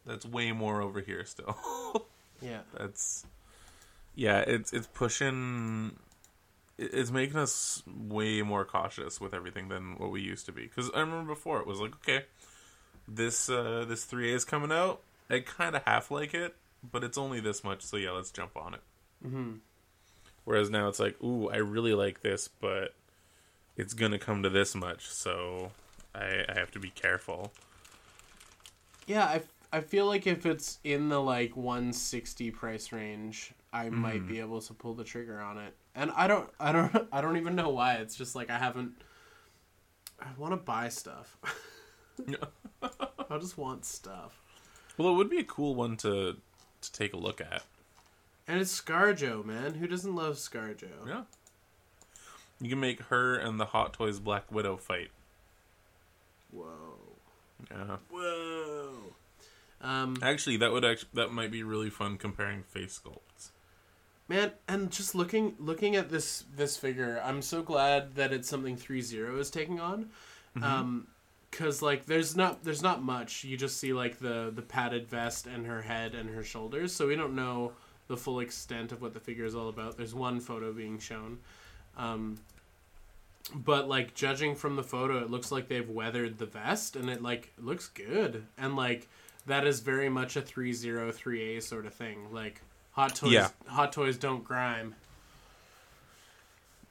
that's way more over here still." yeah, that's Yeah, it's it's pushing it's making us way more cautious with everything than what we used to be. Cuz I remember before it was like, "Okay, this uh this 3A is coming out. I kind of half like it, but it's only this much, so yeah, let's jump on it." Mhm. Whereas now it's like, ooh, I really like this, but it's gonna come to this much, so I, I have to be careful. yeah. I, I feel like if it's in the like 160 price range, I hmm. might be able to pull the trigger on it. And I don't, I don't, I don't even know why. It's just like I haven't. I want to buy stuff. I just want stuff. Well, it would be a cool one to to take a look at. And it's ScarJo, man. Who doesn't love ScarJo? Yeah, you can make her and the Hot Toys Black Widow fight. Whoa. Yeah, Whoa. Um, actually, that would actually that might be really fun comparing face sculpts. man, and just looking looking at this this figure, I'm so glad that it's something 3-0 is taking on. Um, cuz like there's not there's not much. You just see like the the padded vest and her head and her shoulders, so we don't know the full extent of what the figure is all about. There's one photo being shown. Um, but like judging from the photo it looks like they've weathered the vest and it like looks good and like that is very much a 303a sort of thing like hot toys Yeah. hot toys don't grime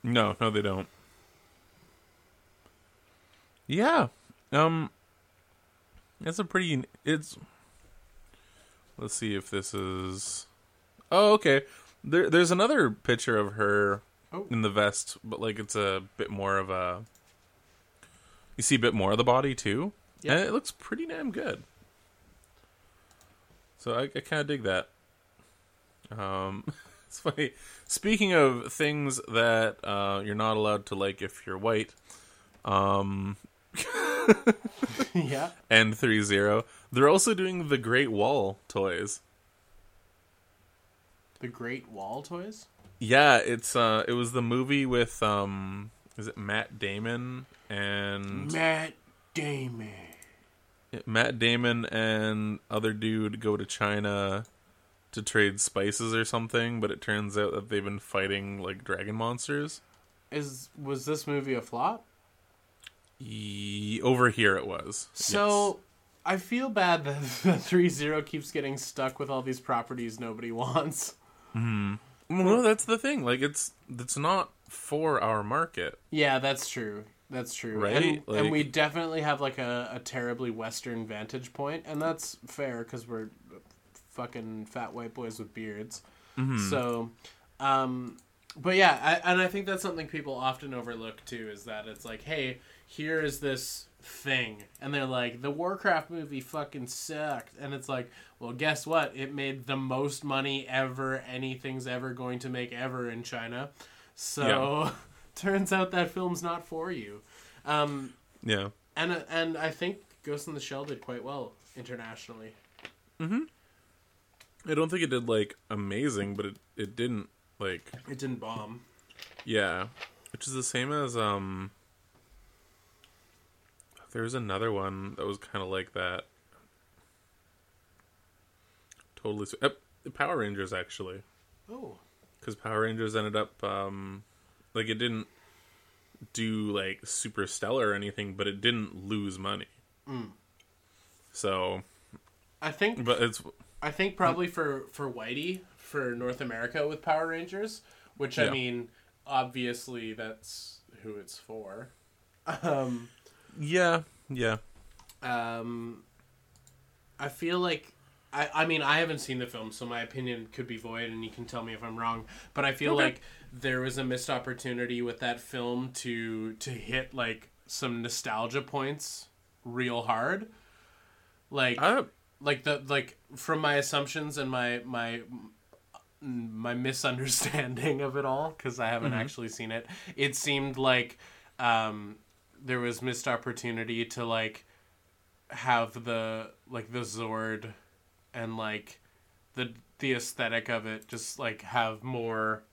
No, no, they don't. Yeah, um, it's a pretty. It's. Let's see if this is. Oh, okay. There, there's another picture of her Oh. in the vest, but like it's a bit more of a. You see a bit more of the body too, Yeah. and it looks pretty damn good. So I, I kind of dig that. Um, it's funny. Speaking of things that uh, you're not allowed to like if you're white, um, yeah and three zero, they're also doing the Great Wall toys. the great wall toys Yeah, it's uh, it was the movie with um, is it Matt Damon and matt damon Matt Damon and other dude go to China to trade spices or something, but it turns out that they've been fighting like dragon monsters. is was this movie a flop over here it was. So I feel bad that the three zero keeps getting stuck with all these properties nobody wants. Yes. well, that's the thing. Like it's it's not for our market. Yeah, that's true. That's true. Right? And, and we definitely have like a, a terribly Western vantage point, and that's fair because we're fucking fat white boys with beards. Mm-hmm. So, um, but yeah, I, and I think that's something people often overlook too is that it's like, hey, here is this thing, and they're like, the Warcraft movie fucking sucked, and it's like, well, guess what? It made the most money ever anything's ever going to make ever in China. So, turns out that film's not for you. Um, Yeah. and and I think Ghost in the Shell did quite well internationally. Mhm. I don't think it did like amazing, but it it didn't like It didn't bomb. yeah, which is the same as um. There was another one that was kind of like that. Totally, uh, Power Rangers actually, Oh, because Power Rangers ended up um, like it didn't do like super stellar or anything, but it didn't lose money. So, I think but it's I think probably for for Whitey for North America with Power Rangers, which I mean, obviously that's who it's for. Um, yeah, yeah. um, I feel like I I mean I haven't seen the film, so my opinion could be void, and you can tell me if I'm wrong. But I feel Okay. like there was a missed opportunity with that film to to hit like some nostalgia points real hard. Like like the like from my assumptions and my my my misunderstanding of it all because I haven't actually seen it. It seemed like um, there was missed opportunity to like have the like the Zord and like the the aesthetic of it just like have more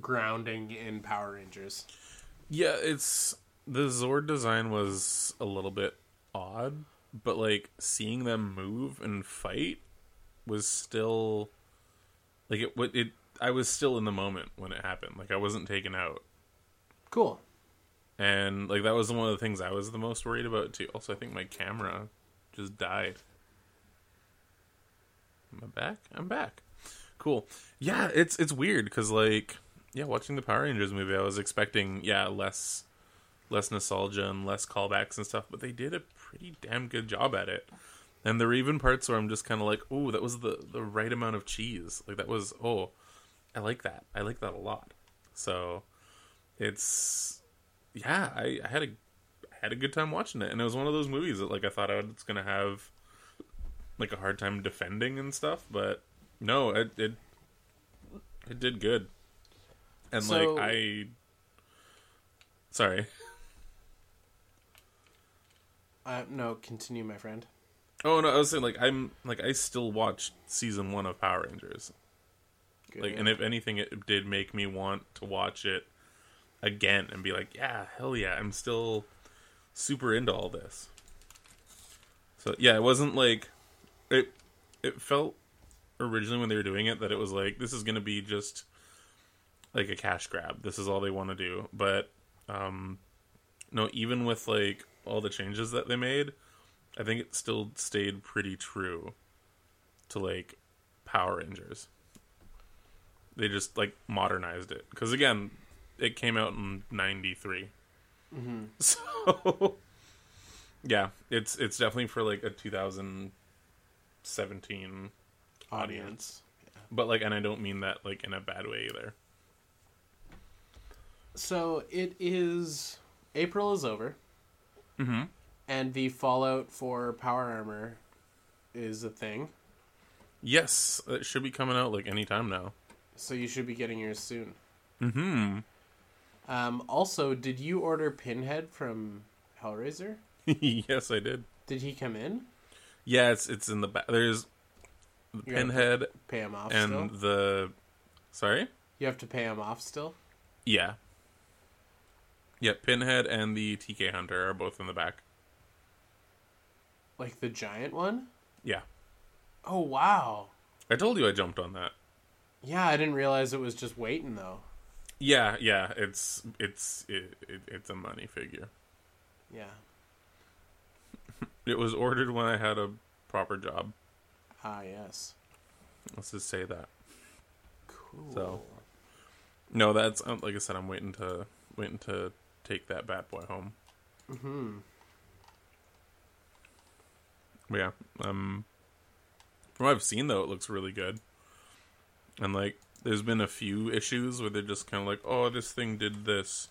grounding in Power Rangers. Yeah, it's the Zord design was a little bit odd, but like seeing them move and fight was still like it. What it? I was still in the moment when it happened. Like I wasn't taken out, Cool. and like that was one of the things I was the most worried about too. Also, I think my camera just died. Am I back? I'm back. Cool. Yeah, it's it's weird because like yeah, watching the Power Rangers movie, I was expecting yeah less less nostalgia and less callbacks and stuff, but they did a pretty damn good job at it. And there were even parts where I'm just kind of like, oh, that was the the right amount of cheese. Like that was oh, I like that. I like that a lot. So it's yeah, I, I had a I had a good time watching it, and it was one of those movies that like I thought I was gonna have like a hard time defending and stuff, but no, it it it did good. And So- like I sorry. Uh, no, continue, my friend. Oh no, I was saying like I'm like I still watched season one of Power Rangers. Good Like, and if anything, it did make me want to watch it again and be like, yeah, hell yeah, I'm still super into all this. So yeah, it wasn't like it. It felt originally when they were doing it that it was like this is gonna be just like a cash grab. This is all they want to do. But um, no, even with like all the changes that they made, I think it still stayed pretty true to like Power Rangers. They just like modernized it because again, it came out in '93, so yeah, it's it's definitely for like a 2017 audience. But like, and I don't mean that like in a bad way either. So it is April is over, Mm-hmm. and the Fallout 4 Power Armor is a thing. Yes, it should be coming out like anytime now. So you should be getting yours soon. Mm-hmm. Um, also, did you order Pinhead from Hellraiser? yes, I did. Did he come in? Yeah, it's it's in the back. There's the You Pinhead Pay him off and still. the sorry. You have to pay him off still. Yeah. Yeah, Pinhead and the TK Hunter are both in the back. Like the giant one. Yeah. Oh wow. I told you I jumped on that. Yeah, I didn't realize it was just waiting though. Yeah, yeah, it's it's it, it, it's a money figure. Yeah. It was ordered when I had a proper job. Ah, yes. Let's just say that. Cool. So- No, that's um, like I said. I'm waiting to waiting to take that bad boy home. hmm yeah, um, from what I've seen though, it looks really good. And like, there's been a few issues where they're just kind of like, "Oh, this thing did this,"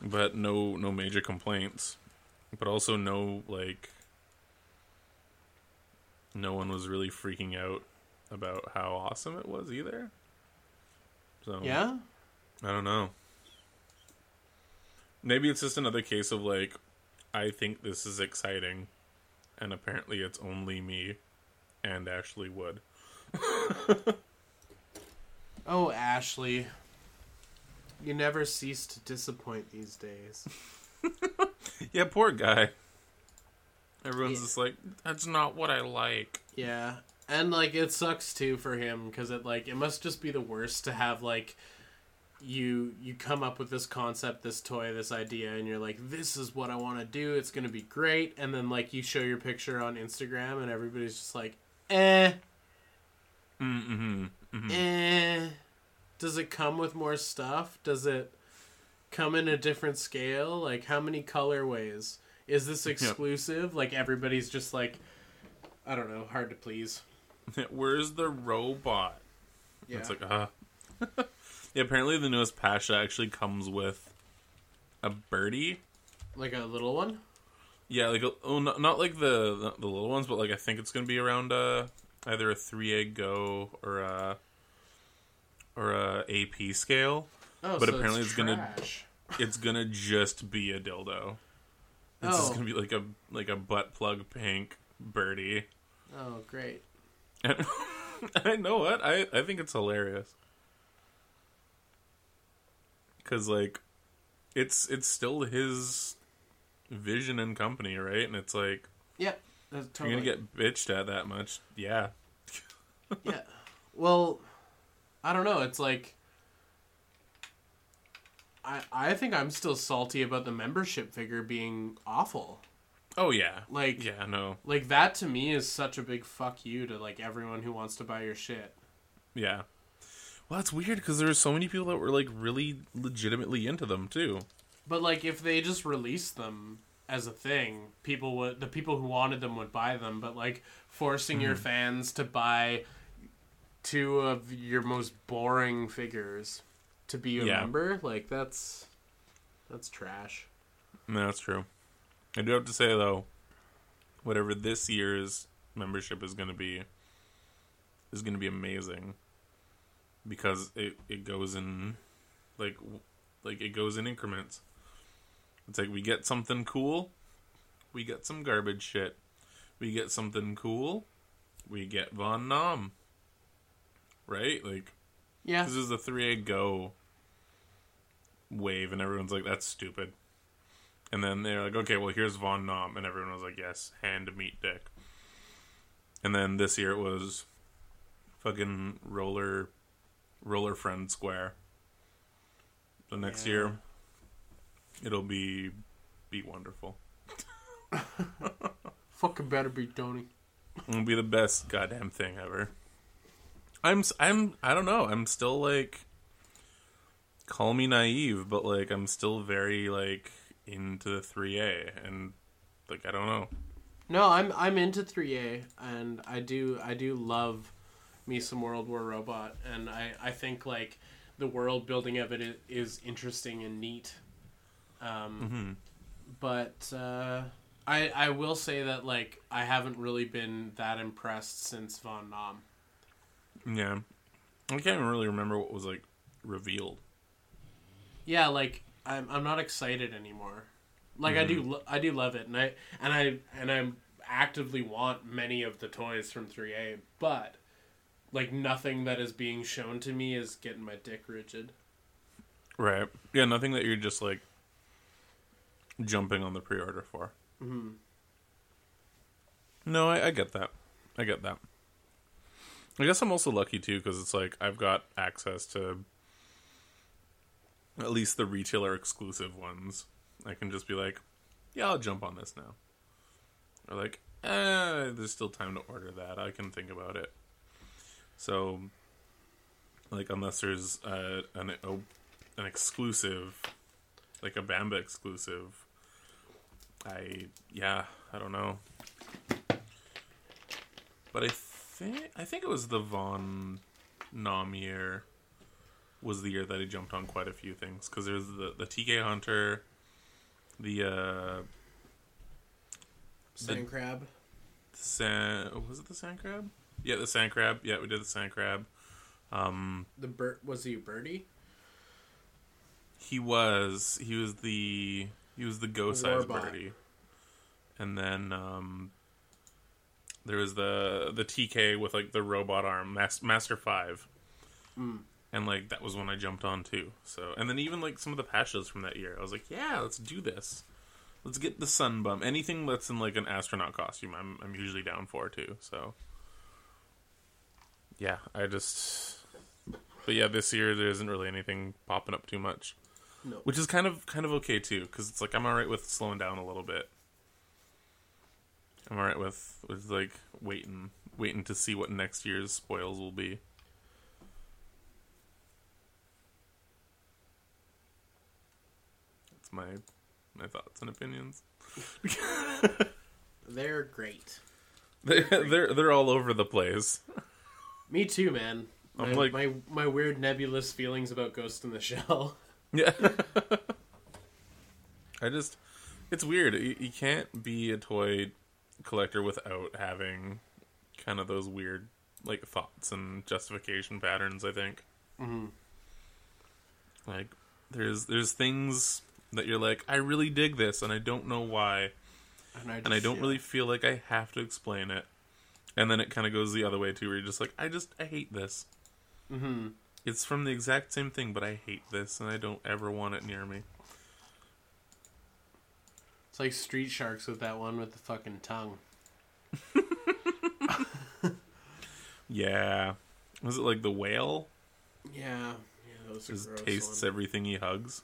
but no, no major complaints. But also no like, no one was really freaking out about how awesome it was either. So Yeah? I don't know. Maybe it's just another case of like, I think this is exciting, and apparently it's only me and Ashley Wood. Oh, Ashley. You never cease to disappoint these days. Yeah, poor guy. Everyone's Yeah. just like, that's not what I like. Yeah. And like it sucks too for him cuz it like it must just be the worst to have like you you come up with this concept, this toy, this idea and you're like this is what I want to do. It's going to be great and then like you show your picture on Instagram and everybody's just like, "Eh, Mm-hmm. hmm eh. Does it come with more stuff? Does it come in a different scale? Like how many colorways? Is this exclusive? Like everybody's just like I don't know, hard to please. Where's the robot? Yeah. It's like, uh. yeah, apparently the newest Pasha actually comes with a birdie. like a little one? Yeah, like a, oh, not, not like the, the the little ones, but like I think it's gonna be around uh either a three A go or a or a AP scale. Oh, But so apparently it's, it's gonna- It's gonna just be a dildo. It's just Oh. gonna be like a like a butt plug pink birdie. Oh, great. And I know what I I think it's hilarious because like it's it's still his vision and company, right? And it's like Yeah, that's you're gonna get bitched at that much, yeah. yeah. Well, I don't know. It's like I I think I'm still salty about the membership figure being awful. Oh yeah, Like yeah, no, like that to me is such a big fuck you to like everyone who wants to buy your shit. yeah. Well, that's weird because there were so many people that were like really legitimately into them too. But like if they just released them as a thing, people would the people who wanted them would buy them, but like forcing Mm-hmm. your fans to buy two of your most boring figures to be a Yeah. member, like that's that's trash. No, that's true. I do have to say though, whatever this year's membership is going to be, is going to be amazing, because it it goes in, like like it goes in increments. It's like we get something cool, we get some garbage shit. We get something cool, we get Von Nom. Right, like Yeah. this is the three A go wave, and everyone's like, "That's stupid." And then they're like, "Okay, well, here's Von Nom," and everyone was like, "Yes, hand meat dick." And then this year it was fucking roller, roller friend square. The next Yeah. year, it'll be be wonderful. Fucking better be Tony. It'll be the best goddamn thing ever. I'm I'm I don't know. I'm still like call me naive, but like I'm still very like into the 3A and like I don't know. No, I'm I'm into 3A and I do I do love me some World War Robot and I I think like the world building of it is interesting and neat. Um but uh I I will say that like I haven't really been that impressed since Von Nam. Yeah. I can't even really remember what was like revealed. Yeah, like I'm I'm not excited anymore. Like I do lo- I do love it and I and I and I actively want many of the toys from 3A, but like nothing that is being shown to me is getting my dick rigid. Right. Yeah, nothing that you're just like jumping on the pre-order for. Mhm. No, I, I get that. I get that. I guess I'm also lucky too because it's like I've got access to at least the retailer exclusive ones. I can just be like, yeah, I'll jump on this now. Or like, eh, there's still time to order that. I can think about it. So, like, unless there's uh, an an exclusive, like a Bamba exclusive, I yeah, I don't know. But I think I think it was the Von Nom year was the year that I jumped on quite a few things because there's the the TK Hunter, the uh, Sand crab. San was it the sand crab? Yeah, the sand crab. Yeah, we did the sand crab. Um, The bird was he a birdie? he was he was the he was the go size birdie, and then um, there was the the TK with like the robot arm Mas- Master Five, and like that was when I jumped on too. So and then even like some of the patches from that year, I was like, yeah, let's do this. Let's get the sun bum. Anything that's in like an astronaut costume, I'm I'm usually down for too. So yeah, I just. But yeah, this year there isn't really anything popping up too much No. which is kind of kind of okay too because it's like i'm all right with slowing down a little bit i'm all right with with like waiting waiting to see what next year's spoils will be that's my my thoughts and opinions They're great. they're they're, they're all over the place Me too, man. I'm like- my my weird nebulous feelings about Ghost in the Shell. Yeah. I just it's weird. You, you can't be a toy collector without having kind of those weird like thoughts and justification patterns, I think. Mm-hmm. Like there's there's things that you're like I really dig this and I don't know why And I, and I don't yeah. really feel like I have to explain it. And then it kind of goes the other way too, where you're just like, I just I hate this. Mhm. It's from the exact same thing, but I hate this, and I don't ever want it near me. It's like Street Sharks with that one with the fucking tongue. Yeah, was it like the whale? Yeah, yeah, those are Just gross tastes ones. everything he hugs.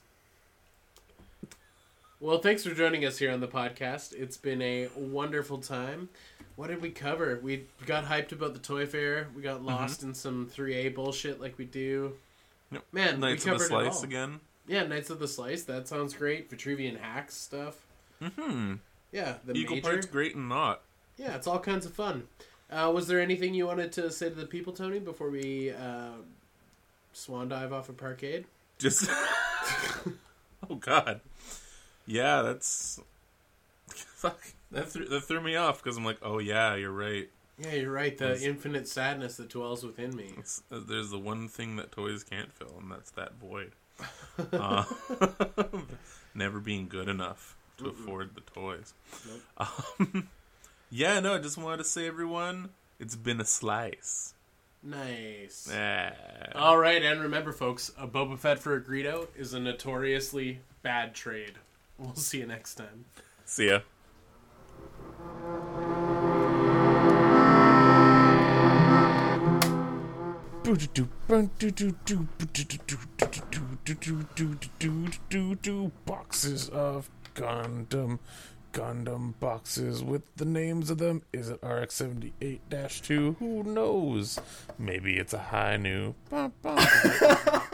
Well, thanks for joining us here on the podcast. It's been a wonderful time. What did we cover? We got hyped about the toy fair. We got lost in some 3A bullshit like we do. Yep. Man, Knights we of the covered it Slice all. again. Yeah, Knights of the Slice. That sounds great. Vitruvian hacks stuff. Hmm. Yeah, the Equal major. parts great and not. Yeah, it's all kinds of fun. Uh, was there anything you wanted to say to the people, Tony, before we uh, swan dive off of Parkade? Just. oh God. Yeah, that's. Fuck. That threw, that threw me off because I'm like, oh yeah, you're right. Yeah, you're right. The Was- infinite sadness that dwells within me. It's, uh, there's the one thing that toys can't fill, and that's that void. uh, never being good enough to afford the toys. Um, yeah, no, I just wanted to say, everyone, it's been a slice. Nice. Yeah. All right, and remember, folks, a Boba Fett for a Greedo is a notoriously bad trade. We'll see you next time. See ya. boxes of Gundam. Gundam boxes with the names of them. Is it RX 78 2? Who knows? Maybe it's a Hi-Nu.